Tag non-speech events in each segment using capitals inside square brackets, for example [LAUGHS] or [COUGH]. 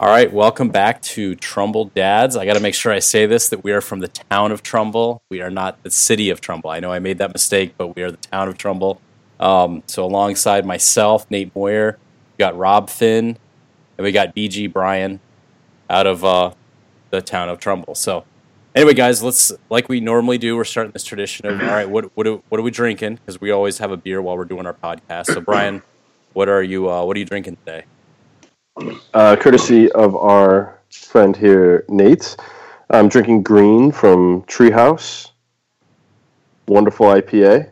All right, welcome back to Trumbull Dads. I got to make sure I say this that we are from the town of Trumbull. We are not the city of Trumbull. I know I made that mistake, but we are the town of Trumbull. Um, so, alongside myself, Nate Moyer, we got Rob Finn, and we got BG Brian out of uh, the town of Trumbull. So, anyway, guys, let's like we normally do. We're starting this tradition of all right, what what are, what are we drinking? Because we always have a beer while we're doing our podcast. So, Brian, what are you uh, what are you drinking today? Uh, courtesy of our friend here, Nate. I'm drinking green from Treehouse. Wonderful IPA.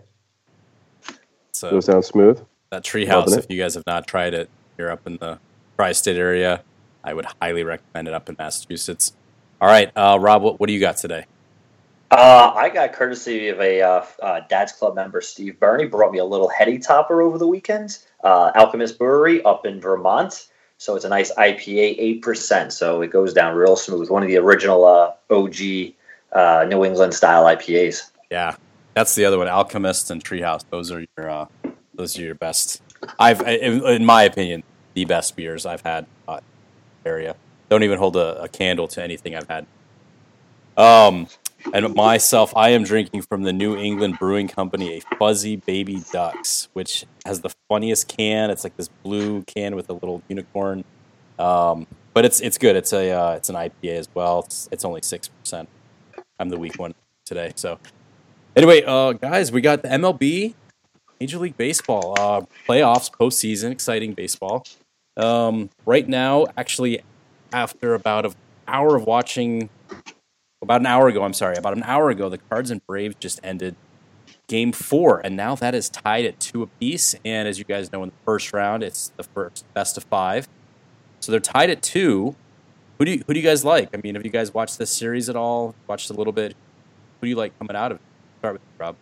So Goes down smooth. that treehouse, if you guys have not tried it, you're up in the tri-state area. I would highly recommend it up in Massachusetts. All right, uh, Rob, what, what do you got today? Uh, I got courtesy of a uh, uh, Dad's Club member, Steve Burney, brought me a little heady topper over the weekend. Uh, Alchemist Brewery up in Vermont. So it's a nice IPA, 8%. So it goes down real smooth. One of the original uh, OG uh, New England style IPAs. Yeah, that's the other one, Alchemist and Treehouse. Those are your uh, those are your best. I've, in, in my opinion, the best beers I've had area. Don't even hold a, a candle to anything I've had. Um, and myself, I am drinking from the New England Brewing Company a Fuzzy Baby Ducks, which has the funniest can. It's like this blue can with a little unicorn. Um, but it's it's good. It's a uh, it's an IPA as well. It's, it's only six percent. I'm the weak one today. So anyway, uh, guys, we got the MLB, Major League Baseball uh, playoffs, postseason, exciting baseball. Um, right now, actually, after about an hour of watching, about an hour ago, I'm sorry, about an hour ago, the Cards and Braves just ended game four, and now that is tied at two apiece. And as you guys know, in the first round, it's the first best of five. So they're tied at two. Who do you, who do you guys like? I mean, have you guys watched this series at all? Watched a little bit. Who do you like coming out of it? Start with Rob.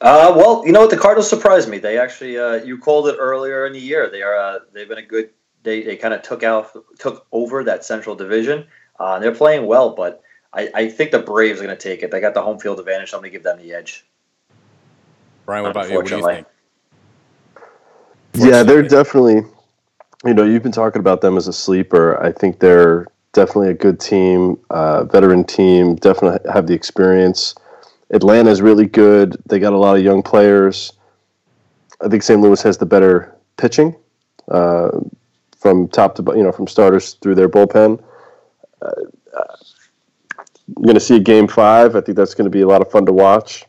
Uh, well, you know what? The Cardinals surprised me. They actually, uh, you called it earlier in the year. They are, uh, they've been a good. They, they kind of took out, took over that Central Division. Uh, they're playing well, but I, I think the Braves are going to take it. They got the home field advantage. So I'm going to give them the edge. Brian, what about you? What do you think? Yeah, they're definitely. You know, you've been talking about them as a sleeper. I think they're definitely a good team, uh, veteran team. Definitely have the experience. Atlanta's really good. They got a lot of young players. I think St. Louis has the better pitching uh, from top to you know from starters through their bullpen. Uh, I'm going to see a game five. I think that's going to be a lot of fun to watch.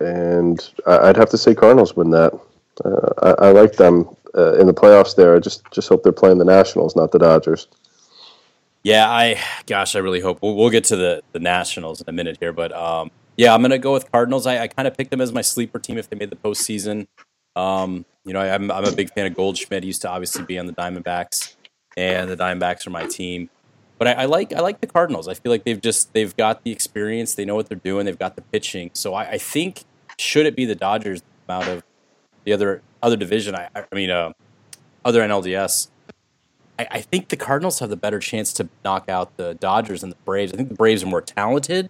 And I'd have to say Cardinals win that. Uh, I, I like them uh, in the playoffs. There, I just just hope they're playing the Nationals, not the Dodgers. Yeah, I gosh, I really hope we'll, we'll get to the the Nationals in a minute here, but um, yeah, I'm gonna go with Cardinals. I, I kind of picked them as my sleeper team if they made the postseason. Um, you know, I, I'm I'm a big fan of Goldschmidt. He used to obviously be on the Diamondbacks, and the Diamondbacks are my team. But I, I like I like the Cardinals. I feel like they've just they've got the experience. They know what they're doing. They've got the pitching. So I, I think should it be the Dodgers out of the other other division? I, I mean, uh, other NLDS. I, I think the Cardinals have the better chance to knock out the Dodgers and the Braves. I think the Braves are more talented,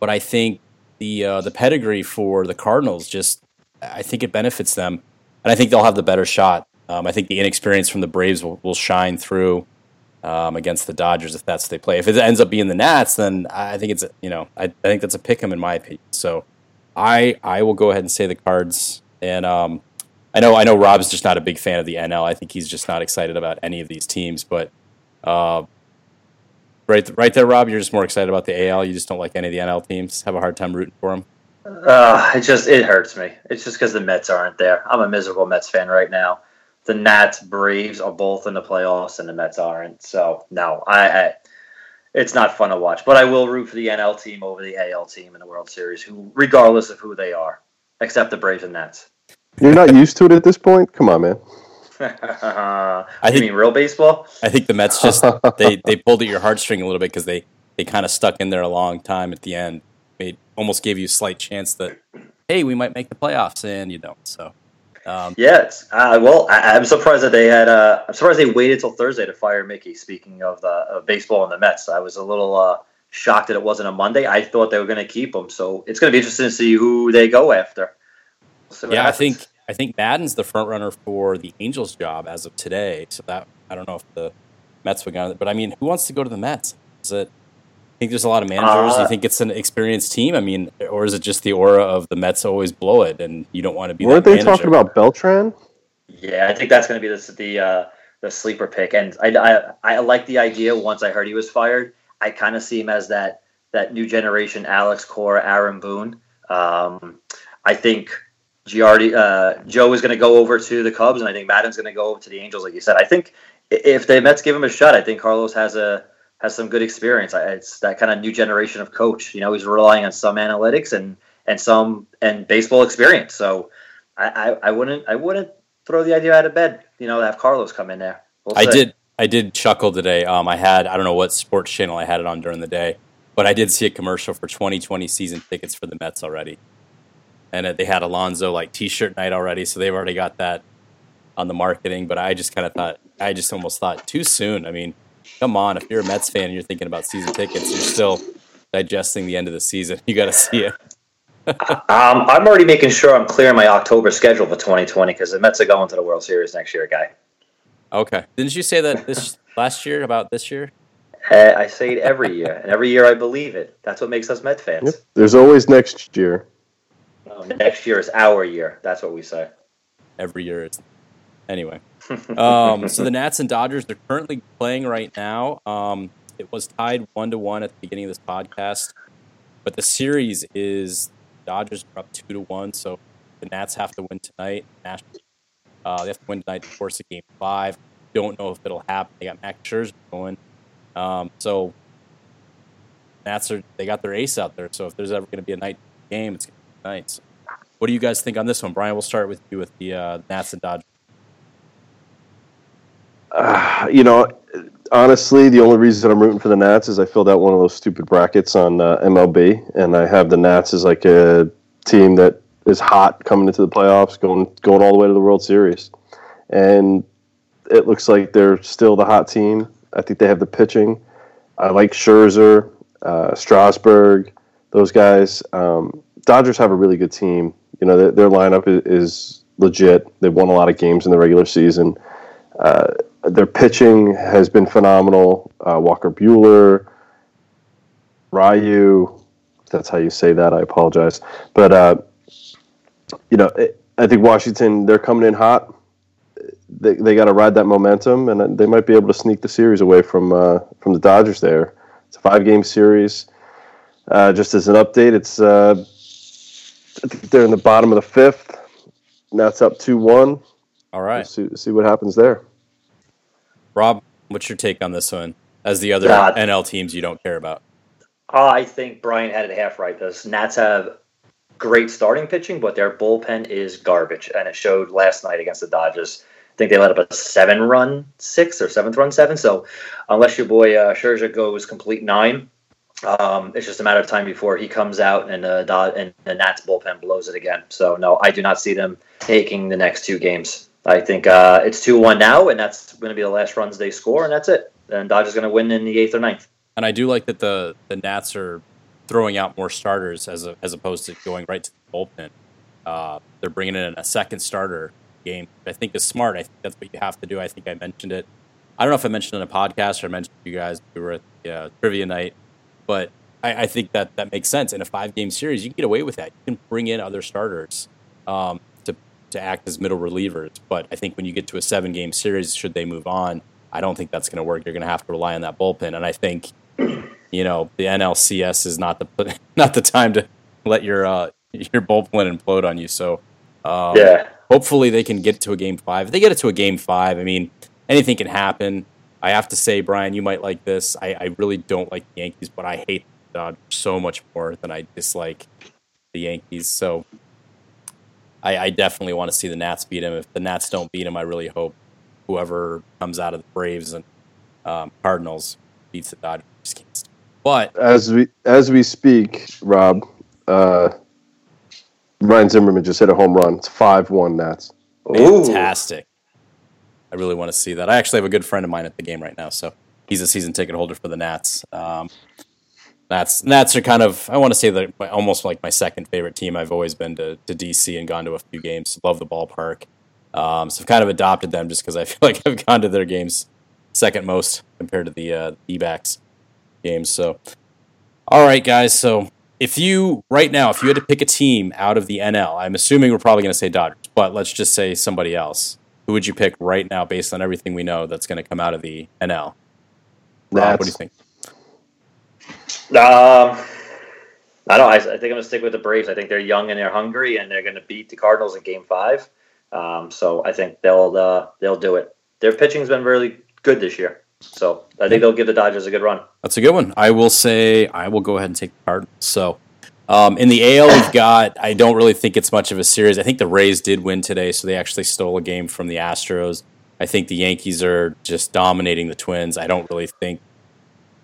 but I think the uh, the pedigree for the Cardinals just I think it benefits them, and I think they'll have the better shot. Um, I think the inexperience from the Braves will, will shine through um, against the Dodgers if that's they play. If it ends up being the Nats, then I think it's you know I, I think that's a pick 'em in my opinion. So I I will go ahead and say the Cards, and um, I know I know Rob's just not a big fan of the NL. I think he's just not excited about any of these teams. But uh, right right there, Rob, you're just more excited about the AL. You just don't like any of the NL teams. Have a hard time rooting for them. Uh, it just it hurts me. It's just because the Mets aren't there. I'm a miserable Mets fan right now. The Nats, Braves are both in the playoffs, and the Mets aren't. So no, I, I it's not fun to watch. But I will root for the NL team over the AL team in the World Series, who regardless of who they are, except the Braves and Nets. You're not used to it at this point. Come on, man. [LAUGHS] I think- mean real baseball? I think the Mets just [LAUGHS] they they pulled at your heartstring a little bit because they they kind of stuck in there a long time at the end. Made almost gave you a slight chance that hey we might make the playoffs and you don't. So um, Yeah, uh, well, I, I'm surprised that they had. Uh, I'm surprised they waited till Thursday to fire Mickey. Speaking of the of baseball and the Mets, I was a little uh, shocked that it wasn't a Monday. I thought they were going to keep him, so it's going to be interesting to see who they go after. We'll yeah, I think I think Maddon's the front runner for the Angels job as of today. So that I don't know if the Mets would go, but I mean, who wants to go to the Mets? Is it? Think there's a lot of managers. Uh, you think it's an experienced team? I mean, or is it just the aura of the Mets always blow it, and you don't want to be? Weren't they manager? talking about Beltran? Yeah, I think that's going to be the the, uh, the sleeper pick, and I, I I like the idea. Once I heard he was fired, I kind of see him as that that new generation Alex Cora, Aaron Boone. Um, I think Girardi, uh, Joe is going to go over to the Cubs, and I think Maddon's going to go over to the Angels, like you said. I think if the Mets give him a shot, I think Carlos has a has some good experience. It's that kind of new generation of coach. You know, he's relying on some analytics and and some and baseball experience. So I, I, I wouldn't I wouldn't throw the idea out of bed. You know, to have Carlos come in there. We'll I did I did chuckle today. Um, I had I don't know what sports channel I had it on during the day, but I did see a commercial for 2020 season tickets for the Mets already, and they had Alonso like T-shirt night already, so they've already got that on the marketing. But I just kind of thought I just almost thought too soon. I mean come on, if you're a Mets fan and you're thinking about season tickets, you're still digesting the end of the season. [LAUGHS] You got to see it. um, I'm already making sure I'm clearing my October schedule for 2020 because the Mets are going to the World Series next year, guy. Okay. Didn't you say that this last year about this year? Uh, I say it every year, and every year I believe it. That's what makes us Met fans. Yep. There's always next year. Oh, next year is our year. That's what we say. Every year is. Anyway um, so the Nats and Dodgers are currently playing right now. Um, it was tied one to one at the beginning of this podcast, but the series is Dodgers are up two to one. So the Nats have to win tonight. Uh, they have to win tonight to force a game five. Don't know if it'll happen. They got Max Scherzer going, um, so Nats are they got their ace out there. So if there's ever going to be a night game, it's going to be tonight. So what do you guys think on this one, Brian? We'll start with you with the uh, Nats and Dodgers uh, [SIGHS] you know, honestly, the only reason that I'm rooting for the Nats is I filled out one of those stupid brackets on uh, MLB, and I have the Nats as like a team that is hot coming into the playoffs, going going all the way to the World Series, and it looks like they're still the hot team. I think they have the pitching. I like Scherzer, uh, Strasburg, those guys. Um, Dodgers have a really good team. You know, their, their lineup is, is, legit. They've won a lot of games in the regular season. Uh, their pitching has been phenomenal. Uh, Walker Buehler, Ryu, that's how you say that. I apologize, but uh, you know, I think Washington they're coming in hot. They, they got to ride that momentum, and they might be able to sneak the series away from uh, from the Dodgers. There, it's a five game series. Uh, just as an update, it's uh, I think they're in the bottom of the fifth. Now it's up two one. All right. We'll see, see what happens there. Rob, what's your take on this one? As the other uh, NL teams you don't care about. I think Brian had it half right. The Nats have great starting pitching, but their bullpen is garbage, and it showed last night against the Dodgers. I think they let up a seven-run six or seventh-run seven. So unless your boy uh, Scherzer goes complete nine, um, it's just a matter of time before he comes out and uh, and the Nats bullpen blows it again. So no, I do not see them taking the next two games. I think uh, it's two one now, and that's going to be the last runs they score, and that's it. And Dodgers going to win in the eighth or ninth. And I do like that the the Nats are throwing out more starters as a, as opposed to going right to the bullpen. Uh, they're bringing in a second starter game. I think is smart. I think that's what you have to do. I think I mentioned it. I don't know if I mentioned it in a podcast or I mentioned to you guys we were at the uh, trivia night, but I, I, think that that makes sense. In a five game series, you can get away with that. You can bring in other starters. Um, to act as middle relievers. But I think when you get to a seven game series, should they move on, I don't think that's going to work. You're going to have to rely on that bullpen. And I think, you know, the NLCS is not the [LAUGHS] not the time to let your uh, your bullpen implode on you. So um, yeah, hopefully they can get to a game five. If they get it to a game five, I mean, anything can happen. I have to say, Brian, you might like this. I, I really don't like the Yankees, but I hate the Dodgers so much more than I dislike the Yankees. So I, I definitely want to see the Nats beat him. If the Nats don't beat him, I really hope whoever comes out of the Braves and um, Cardinals beats the Dodgers. But as we as we speak, Rob, uh, Ryan Zimmerman just hit a home run. It's five one Nats. Fantastic. I really want to see that. I actually have a good friend of mine at the game right now, so he's a season ticket holder for the Nats. Um, Nats that's are kind of I want to say that almost like my second favorite team. I've always been to, to DC and gone to a few games. Love the ballpark. Um, so I've kind of adopted them just because I [LAUGHS] feel like I've gone to their games second most compared to the uh, D-backs games. So, all right, guys. So if you right now, if you had to pick a team out of the NL, I'm assuming we're probably going to say Dodgers, but let's just say somebody else. Who would you pick right now, based on everything we know that's going to come out of the NL? Rob, what do you think? Um, I don't. I, I think I'm going to stick with the Braves. I think they're young and they're hungry, and they're going to beat the Cardinals in Game Five. Um, so I think they'll uh, they'll do it. Their pitching's been really good this year, so I think they'll give the Dodgers a good run. That's a good one. I will say I will go ahead and take the Cardinals. So um, in the AL, we've [COUGHS] got. I don't really think it's much of a series. I think the Rays did win today, so they actually stole a game from the Astros. I think the Yankees are just dominating the Twins. I don't really think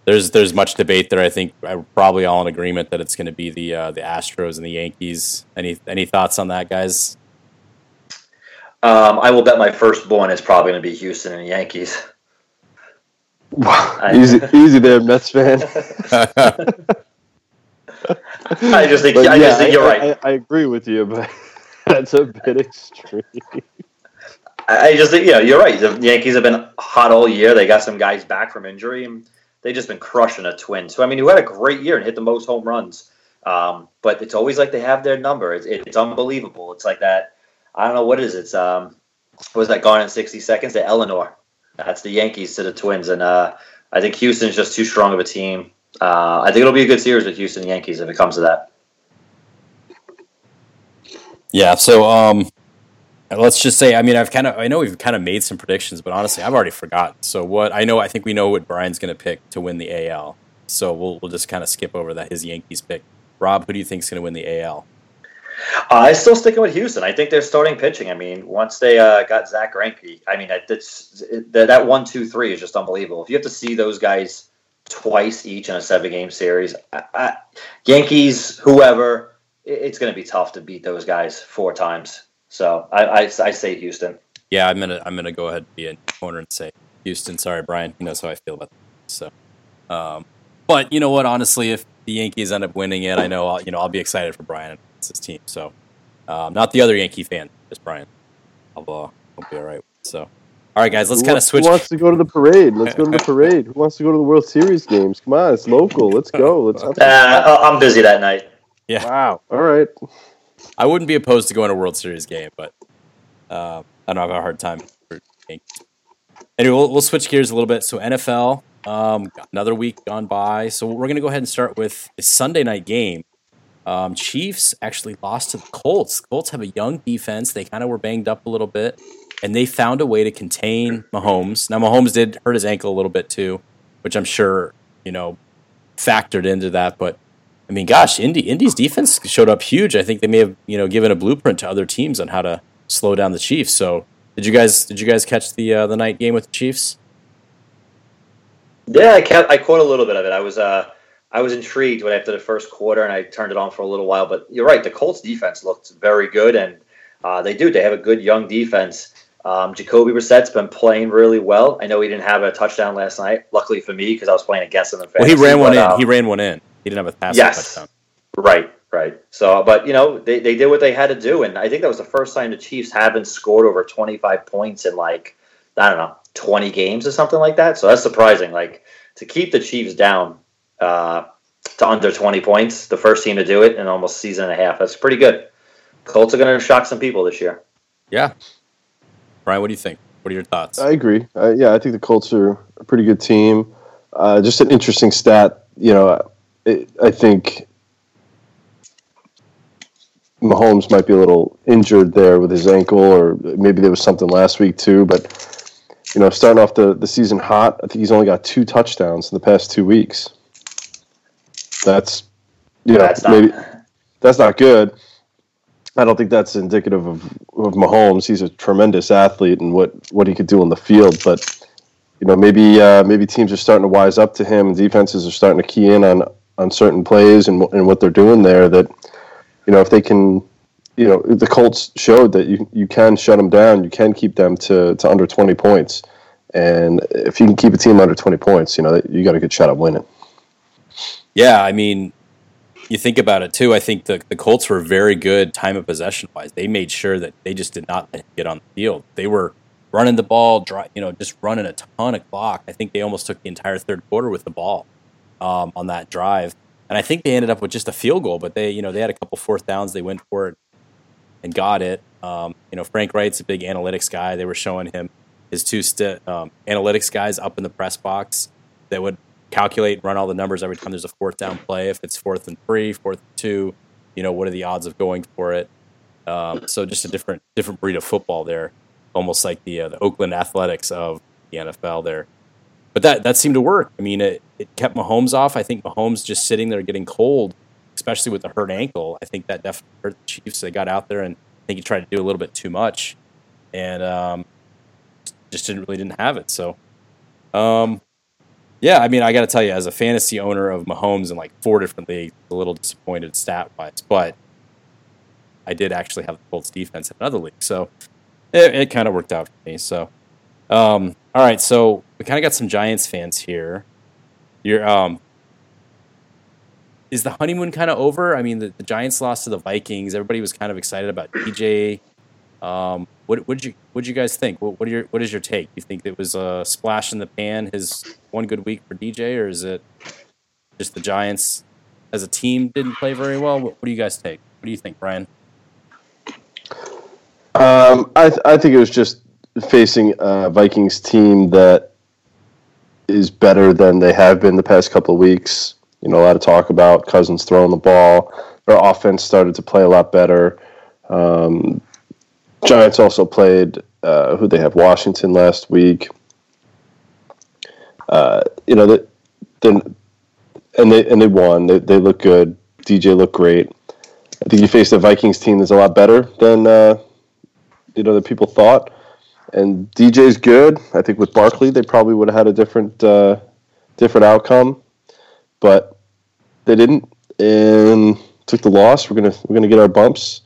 there's there's much debate there. I think we're probably all in agreement that it's going to be the uh, the Astros and the Yankees. Any any thoughts on that, guys? Um, I will bet my firstborn is probably going to be Houston and the Yankees. Wow. [LAUGHS] easy, easy there, Mets fan. [LAUGHS] I just think, I yeah, just think you're I, right. I, I, agree with you, but [LAUGHS] that's a bit extreme. I just think, yeah, you're right. The Yankees have been hot all year. They got some guys back from injury, and they've just been crushing a twin. So, I mean, who had a great year and hit the most home runs. Um, but it's always like they have their number. It's, it's unbelievable. It's like that. I don't know what it is. It's um, was that gone in 60 seconds? The Eleanor. That's the Yankees to the Twins, and uh, I think Houston's just too strong of a team. Uh, I think it'll be a good series with Houston Yankees if it comes to that. Yeah. So um, let's just say, I mean, I've kind of, I know we've kind of made some predictions, but honestly, I've already forgotten. So what I know, I think we know what Brian's going to pick to win the AL. So we'll we'll just kind of skip over that his Yankees pick. Rob, who do you think is going to win the AL? Uh, I still sticking with Houston. I think they're starting pitching. I mean, once they uh, got Zack Greinke, I mean, that's that one, two, three is just unbelievable. If you have to see those guys twice each in a seven game series. I, I, Yankees, whoever, it, it's going to be tough to beat those guys four times. So I, I, I, say Houston. Yeah, I'm gonna I'm gonna go ahead and be in corner and say Houston. Sorry, Brian. He knows how I feel about that. So, um, but you know what? Honestly, if the Yankees end up winning it, I know I'll, you know I'll be excited for Brian and his team. So, um, not the other Yankee fan, just Brian. I'll, uh, I'll be all right. So. All right, guys, let's kind of switch. Who wants to go to the parade? Let's go to the [LAUGHS] parade. Who wants to go to the World Series games? Come on, it's local. Let's go. Let's. [LAUGHS] Uh, I'm busy that night. Yeah. Wow. All right. I wouldn't be opposed to going to a World Series game, but uh, I don't have a hard time. Anyway, we'll, we'll switch gears a little bit. So NFL, um, another week gone by. So we're going to go ahead and start with Sunday night game. Um, Chiefs actually lost to the Colts. The Colts have a young defense. They kind of were banged up a little bit and they found a way to contain Mahomes. Now Mahomes did hurt his ankle a little bit too, which I'm sure you know factored into that. But I mean, gosh, Indy Indy's defense showed up huge. I think they may have you know given a blueprint to other teams on how to slow down the Chiefs. So did you guys did you guys catch the uh, the night game with the Chiefs? Yeah, I kept, I caught a little bit of it. I was uh, I was intrigued when after the first quarter, and I turned it on for a little while. But you're right, the Colts defense looked very good, and uh, they do. They have a good young defense. Um, Jacoby Brissett's been playing really well. I know he didn't have a touchdown last night. Luckily for me, because I was playing against him in fantasy. Well, he ran one but, in. Um, he ran one in. He didn't have a pass yes, touchdown. Right, right. So, but you know, they, they did what they had to do, and I think that was the first time the Chiefs haven't scored over twenty five points in like I don't know twenty games or something like that. So that's surprising. Like to keep the Chiefs down uh, to under twenty points, the first team to do it in almost season and a half. That's pretty good. Colts are going to shock some people this year. Yeah, Brian, what do you think? What are your thoughts? I agree. Uh, yeah, I think the Colts are a pretty good team. Uh, just an interesting stat. You know, it, I think Mahomes might be a little injured there with his ankle, or maybe there was something last week too. But you know, starting off the, the season hot, I think he's only got two touchdowns in the past two weeks. That's you know that's maybe not. that's not good. I don't think that's indicative of, of Mahomes. He's a tremendous athlete and what, what he could do on the field. But you know, maybe uh, maybe teams are starting to wise up to him, and defenses are starting to key in on on certain plays and and what they're doing there. That you know, if they can, you know, the Colts showed that you you can shut them down, you can keep them to to under twenty points, and if you can keep a team under twenty points, you know, you got a good shot at winning. Yeah, I mean, you think about it too. I think the the Colts were very good time of possession wise. They made sure that they just did not get on the field. They were running the ball, dry, you know, just running a ton of clock. I think they almost took the entire third quarter with the ball um, on that drive, and I think they ended up with just a field goal. But they, you know, they had a couple fourth downs. They went for it and got it. Um, you know, Frank Reich's a big analytics guy. They were showing him his two st- um, analytics guys up in the press box that would calculate run all the numbers every time there's a fourth down play. If it's fourth and three, fourth and two, you know, what are the odds of going for it? Um, so just a different different breed of football there, almost like the uh, the Oakland Athletics of the NFL there. But that that seemed to work. I mean, it, it kept Mahomes off. I think Mahomes just sitting there getting cold, especially with the hurt ankle. I think that definitely hurt the Chiefs. They got out there and I think he tried to do a little bit too much, and um, just didn't really didn't have it. So, um, yeah, I mean, I got to tell you, as a fantasy owner of Mahomes in like four different leagues, a little disappointed stat wise, but I did actually have the Colts defense in another league, so it, it kind of worked out for me. So, um, all right, so we kind of got some Giants fans here. You're, um, is the honeymoon kind of over? I mean, the, the Giants lost to the Vikings. Everybody was kind of excited about DJ. Um, what did you what you guys think? What, what are your what is your take? You think it was a splash in the pan, his one good week for DJ, or is it just the Giants as a team didn't play very well? What, what do you guys take? What do you think, Brian? Um, I th- I think it was just facing a Vikings team that is better than they have been the past couple of weeks. You know, a lot of talk about Cousins throwing the ball. Their offense started to play a lot better. Um, Giants also played uh, who they have Washington last week. Uh, you know that then and they and they won. They they look good. DJ looked great. I think you faced a Vikings team that's a lot better than uh, you know than people thought. And DJ's good. I think with Barkley, they probably would have had a different uh, different outcome, but they didn't and took the loss. We're gonna we're gonna get our bumps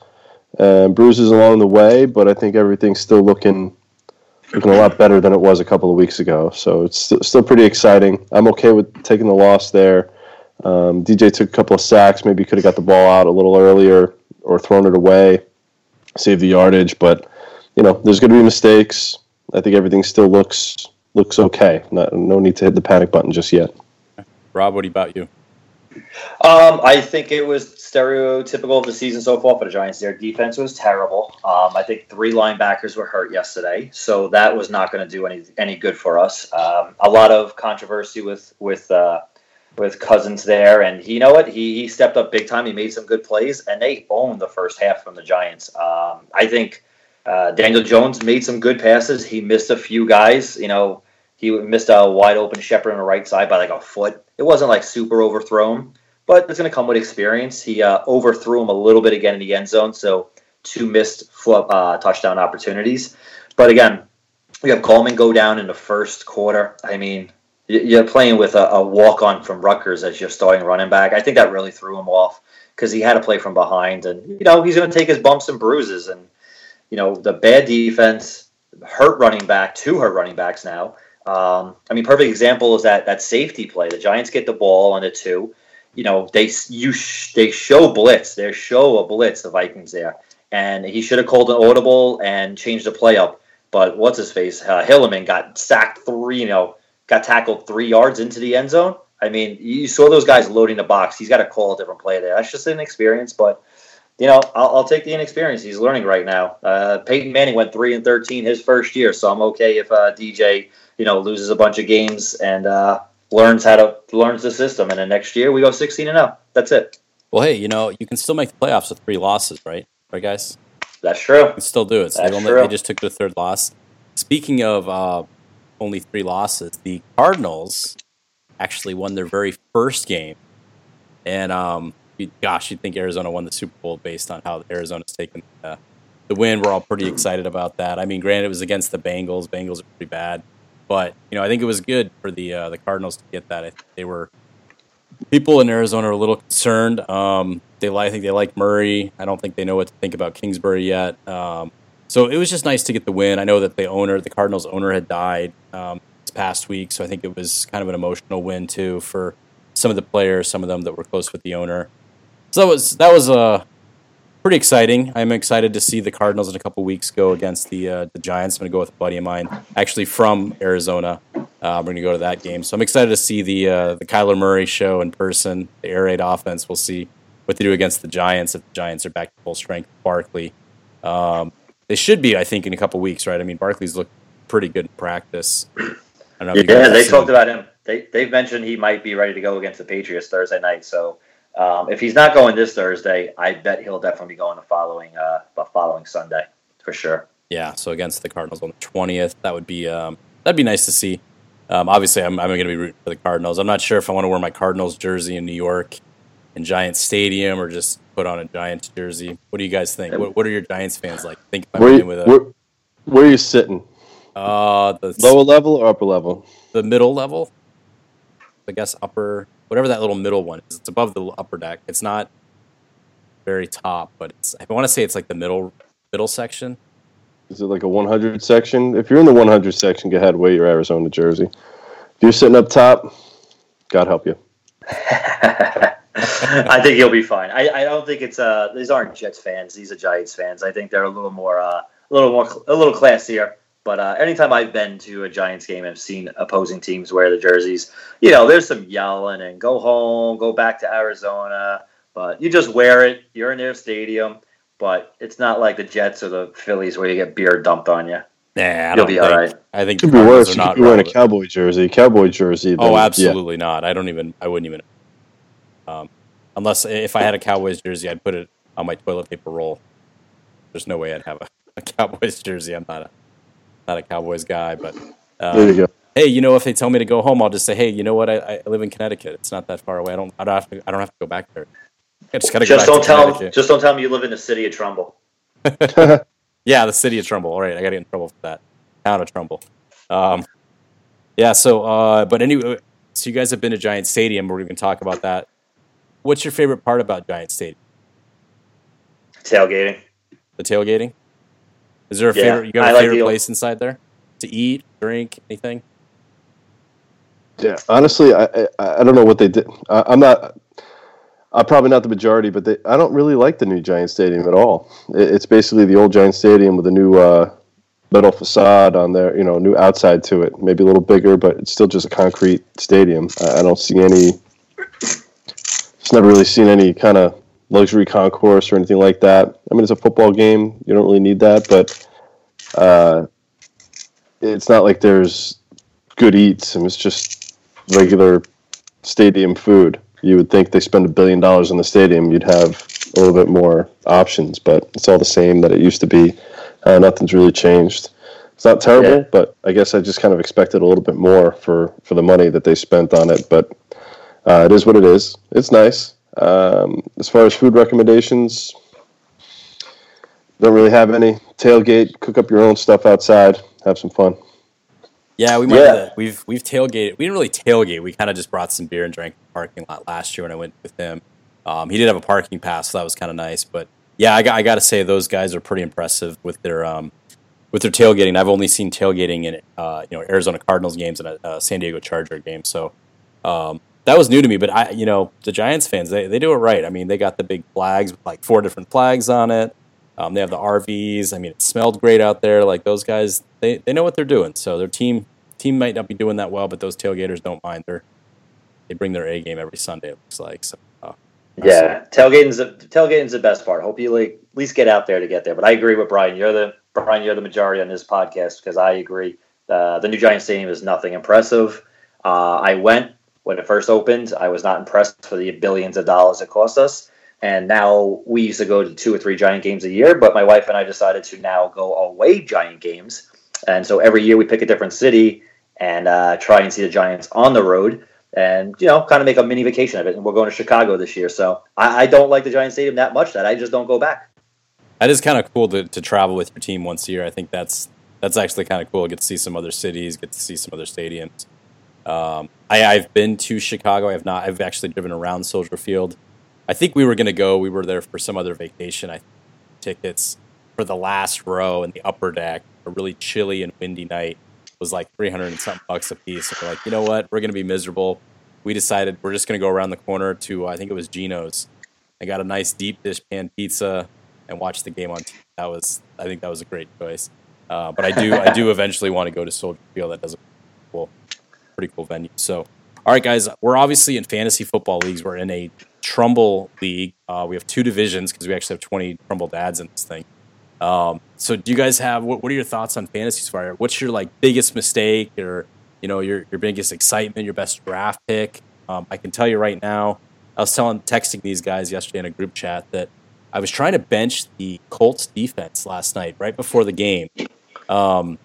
uh, bruises along the way, but I think everything's still looking looking a lot better than it was a couple of weeks ago. So it's st- still pretty exciting. I'm okay with taking the loss there. Um, DJ took a couple of sacks. Maybe could have got the ball out a little earlier or thrown it away, save the yardage. But you know, there's going to be mistakes. I think everything still looks looks okay. Not, no need to hit the panic button just yet. Rob, what about you? Um, I think it was stereotypical of the season so far for the Giants. Their defense was terrible. Um, I think three linebackers were hurt yesterday, so that was not going to do any any good for us. Um, a lot of controversy with with uh, with Cousins there, and he, you know what? He he stepped up big time. He made some good plays, and they owned the first half from the Giants. Um, I think uh, Daniel Jones made some good passes. He missed a few guys. You know, he missed a wide open Shepard on the right side by like a foot. It wasn't like super overthrown but it's going to come with experience. He uh, overthrew him a little bit again in the end zone, so two missed uh, touchdown opportunities. But again, we have Coleman go down in the first quarter. I mean, you're playing with a, a walk on from Rutgers as your starting running back. I think that really threw him off because he had to play from behind, and you know he's going to take his bumps and bruises. And you know the bad defense hurt running back, two hurt running backs now. Um, I mean, perfect example is that that safety play. The Giants get the ball on the two you know they you sh- they show blitz. They show a blitz. The Vikings there, and he should have called an audible and changed the play up. But what's his face? Uh, Hilliman got sacked three. You know, got tackled three yards into the end zone. I mean, you saw those guys loading the box. He's got to call a different play there. That's just an experience, but you know, I'll, I'll, take the inexperience. He's learning right now. Uh, Peyton Manning went three and thirteen his first year, so I'm okay if uh, DJ, you know, loses a bunch of games and uh, learns how to learns the system, and then next year we go sixteen and zero. Oh. That's it. Well, hey, you know you can still make the playoffs with three losses, right? Right, guys. That's true. You can still do it. So That's they, only, they just took the third loss. Speaking of uh, only three losses, the Cardinals actually won their very first game, and um, gosh, you'd think Arizona won the Super Bowl based on how Arizona's taken uh, the win. We're all pretty excited about that. I mean, granted, it was against the Bengals. Bengals are pretty bad, but you know, I think it was good for the uh, the Cardinals to get that. they were people in Arizona are a little concerned. Um, they I think they like Murray. I don't think they know what to think about Kingsbury yet. Um, so it was just nice to get the win. I know that the owner, the Cardinals owner, had died um, this past week, so I think it was kind of an emotional win too for some of the players, some of them that were close with the owner. So that was that was a pretty exciting. I'm excited to see the Cardinals in a couple weeks go against the uh, the Giants. I'm going to go with a buddy of mine, actually from Arizona. Uh, we're going to go to that game, so I'm excited to see the uh, the Kyler Murray show in person. The air raid offense. We'll see what they do against the Giants if the Giants are back to full strength. Barkley, um, they should be, I think, in a couple weeks, right? I mean, Barkley's looked pretty good in practice. yeah, they talked about him. They they've mentioned he might be ready to go against the Patriots Thursday night. So um, if he's not going this Thursday, I bet he'll definitely be going the following uh, the following Sunday for sure. Yeah, so against the Cardinals on the twentieth, that would be um, that'd be nice to see. Um, obviously, I'm, I'm going to be rooting for the Cardinals. I'm not sure if I want to wear my Cardinals jersey in New York in Giant Stadium or just put on a Giants jersey. What do you guys think? What, what are your Giants fans like? Think about where, with a, where, where are you sitting? Uh, the lower level or upper level? The middle level. I guess upper, whatever that little middle one is. It's above the upper deck. It's not very top, but it's. I want to say it's like the middle middle section. Is it like a 100 section? If you're in the 100 section, go ahead, wear your Arizona jersey. If you're sitting up top, God help you. [LAUGHS] I think he'll be fine. I, I don't think it's uh these aren't Jets fans. These are Giants fans. I think they're a little more uh, a little more a little classier. But uh, anytime I've been to a Giants game, I've seen opposing teams wear the jerseys. You know, there's some yelling and go home, go back to Arizona. But you just wear it. You're in their stadium. But it's not like the Jets or the Phillies where you get beer dumped on you. Nah, you'll be think, all right. I think it could be worse. You could be wearing a cowboy jersey. Cowboy jersey. Then, oh, absolutely yeah. not. I don't even. I wouldn't even. Um, unless if I had a Cowboys jersey, I'd put it on my toilet paper roll. There's no way I'd have a, a [LAUGHS] Cowboys jersey. I'm not a not a Cowboys guy, but um, there you go. Hey, you know, if they tell me to go home, I'll just say, hey, you know what? I, I live in Connecticut. It's not that far away. I don't. I don't have to. I don't have to go back there. I just gotta just don't tell. Them, just don't tell me you live in the city of Trumbull. [LAUGHS] yeah, the city of Trumbull. All right, I got to get in trouble for that. Town of Trumbull. Um, yeah. So, uh, but anyway, so you guys have been to Giant Stadium. We're going to talk about that. What's your favorite part about Giant Stadium? Tailgating. The tailgating. Is there a yeah, favorite? You got a I favorite like place inside there to eat, drink, anything? Yeah, honestly, I I, I don't know what they did. I, am not. I'm probably not the majority, but they, I don't really like the new Giant Stadium at all. It, it's basically the old Giant Stadium with a new uh, metal facade on there. You know, new outside to it, maybe a little bigger, but it's still just a concrete stadium. I, I don't see any. Just never really seen any kind of luxury concourse or anything like that. I mean, it's a football game; you don't really need that, but uh, it's not like there's good eats. and it's just regular stadium food. You would think they spend a billion dollars in the stadium, you'd have a little bit more options, but it's all the same that it used to be. Uh, nothing's really changed. It's not terrible, yeah. but I guess I just kind of expected a little bit more for, for the money that they spent on it. But uh, it is what it is. It's nice. Um, as far as food recommendations, don't really have any. Tailgate, cook up your own stuff outside, have some fun. Yeah, we might. Yeah. We've we've tailgated. We didn't really tailgate. We kind of just brought some beer and drank in the parking lot last year when I went with him. Um, he did have a parking pass, so that was kind of nice. But yeah, I got, I got to say those guys are pretty impressive with their um, with their tailgating. I've only seen tailgating in uh, you know Arizona Cardinals games and a, a San Diego Charger game. So um, that was new to me, but I, you know, the Giants fans, they, they do it right. I mean, they got the big flags with like four different flags on it. Um, they have the RVs. I mean, it smelled great out there. Like those guys, they, they know what they're doing. So their team team might not be doing that well, but those tailgaters don't mind. They they bring their A game every Sunday. It looks like so. Uh, yeah, tailgating's the, tailgating's the best part. Hope you like at least get out there to get there. But I agree with Brian. You're the Brian. You're the majority on this podcast because I agree. Uh, the new Giants stadium is nothing impressive. Uh, I went when it first opened, I was not impressed for the billions of dollars it cost us. And now we used to go to two or three giant games a year, but my wife and I decided to now go away giant games. And so every year we pick a different city and uh, try and see the Giants on the road and, you know, kind of make a mini vacation of it. And we're going to Chicago this year. So I, I don't like the Giant Stadium that much that I just don't go back. That is kind of cool to, to travel with your team once a year. I think that's that's actually kind of cool. Get to see some other cities, get to see some other stadiums. Um, I, have been to Chicago. I have not. I've actually driven around Soldier Field. I think we were going to go. We were there for some other vacation. I tickets for the last row in the upper deck. A really chilly and windy night was like three hundred and something bucks a piece. So we're like, you know what? We're going to be miserable. We decided we're just going to go around the corner to I think it was Gino's. I got a nice deep dish pan pizza. and watch the game on TV. That was, I think, that was a great choice. Uh, but I do, I do eventually want to go to Soldier Field. That does a cool, pretty cool venue. So, all right, guys, we're obviously in fantasy football leagues. We're in a Trumbull league. Uh, we have two divisions because we actually have 20 Trumbull dads in this thing. Um, so, do you guys have what, what are your thoughts on fantasy far? What's your like biggest mistake or you know your your biggest excitement, your best draft pick? Um, I can tell you right now. I was telling texting these guys yesterday in a group chat that I was trying to bench the Colts defense last night right before the game. Um,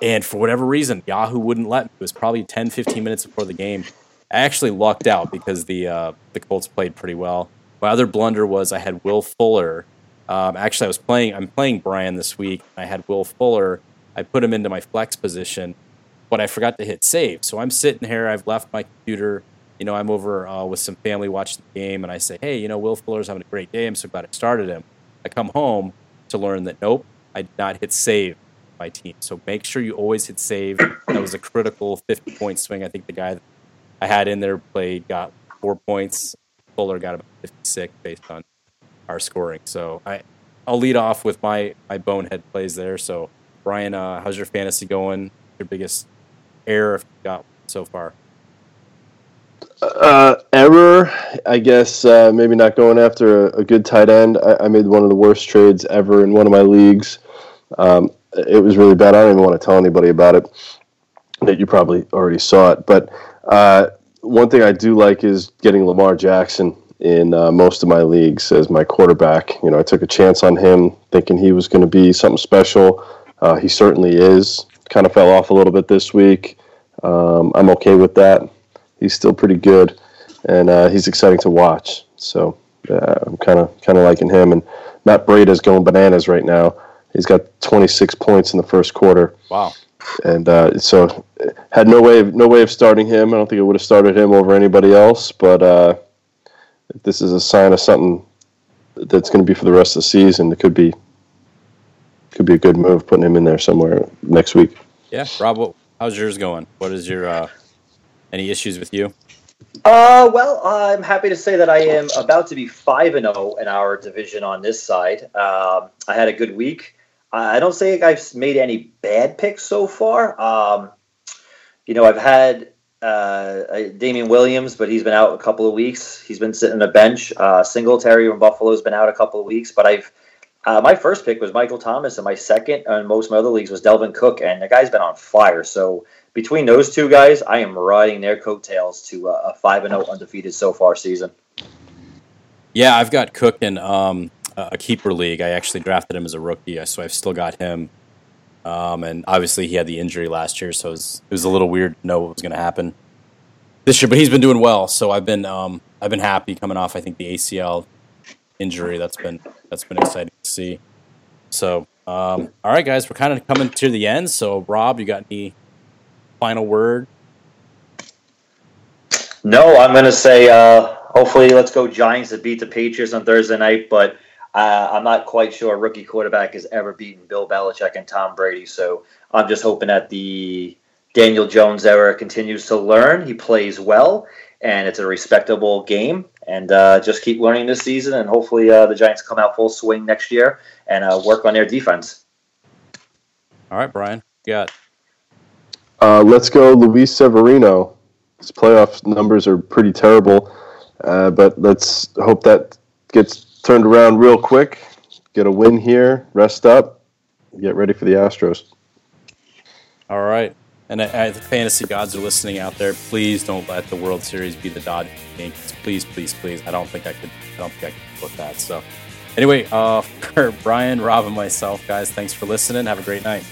and for whatever reason, Yahoo wouldn't let me. It was probably 10, 15 minutes before the game. I actually lucked out because the uh, the Colts played pretty well. My other blunder was I had Will Fuller um, actually, I was playing. I'm playing Brian this week. I had Will Fuller. I put him into my flex position, but I forgot to hit save. So I'm sitting here. I've left my computer. You know, I'm over uh, with some family watching the game, and I say, "Hey, you know, Will Fuller's having a great day. I'm so glad I started him." I come home to learn that nope, I did not hit save my team. So make sure you always hit save. That was a critical 50 point swing. I think the guy I had in there played got four points. Fuller got about 56 based on our scoring. So I, I'll lead off with my my bonehead plays there. So Brian, uh, how's your fantasy going? Your biggest error if you got so far? Uh, error, I guess. Uh, maybe not going after a, a good tight end. I, I, made one of the worst trades ever in one of my leagues. Um, it was really bad. I don't even want to tell anybody about it. That you probably already saw it, but uh, one thing I do like is getting Lamar Jackson in uh, most of my leagues as my quarterback. You know, I took a chance on him, thinking he was going to be something special. Uh, he certainly is. Kind of fell off a little bit this week. Um, I'm okay with that. He's still pretty good, and uh, he's exciting to watch. So uh, I'm kind of kind of liking him. And Matt Breida's going bananas right now. He's got 26 points in the first quarter. Wow. And uh, so had no way of no way of starting him. I don't think it would have started him over anybody else, but uh, if this is a sign of something that's going to be for the rest of the season, it could be could be a good move putting him in there somewhere next week. Yeah, Rob, how's yours going? What is your uh, any issues with you? Uh, well, I'm happy to say that I am about to be five and zero oh in our division on this side. Um, I had a good week. I don't think I've made any bad picks so far. Um, you know, I've had uh, Damien Williams, but he's been out a couple of weeks. He's been sitting on a bench. Uh, Singletary from Buffalo has been out a couple of weeks. But I've uh, my first pick was Michael Thomas, and my second and most of my other leagues was Dalvin Cook, and the guy's been on fire. So between those two guys, I am riding their coattails to a five and zero oh undefeated so far season. Yeah, I've got Cook and um, a keeper league. I actually drafted him as a rookie, so I've still got him. Um, and obviously, he had the injury last year, so it was, it was a little weird to know what was going to happen this year. But he's been doing well, so I've been um, I've been happy coming off. I think the ACL injury that's been that's been exciting to see. So, um, all right, guys, we're kind of coming to the end. So, Rob, you got any final word? No, I'm going to say uh, hopefully let's go Giants to beat the Patriots on Thursday night, but uh, I'm not quite sure a rookie quarterback has ever beaten Bill Belichick and Tom Brady. So I'm just hoping that the Daniel Jones era continues to learn. He plays well, and it's a respectable game. And uh, just keep learning this season, and hopefully uh, the Giants come out full swing next year and uh, work on their defense. All right, Brian, got. Uh, let's go, Luis Severino. His playoff numbers are pretty terrible, uh, but let's hope that gets turned around real quick, get a win here, rest up, get ready for the Astros. All right. And uh, the fantasy gods are listening out there. Please don't let the World Series be the Dodgers. Please, please, please. I don't think I could. I don't think I could put that. So, anyway, uh, for [LAUGHS] Brian, Rob, and myself, guys, thanks for listening. Have a great night.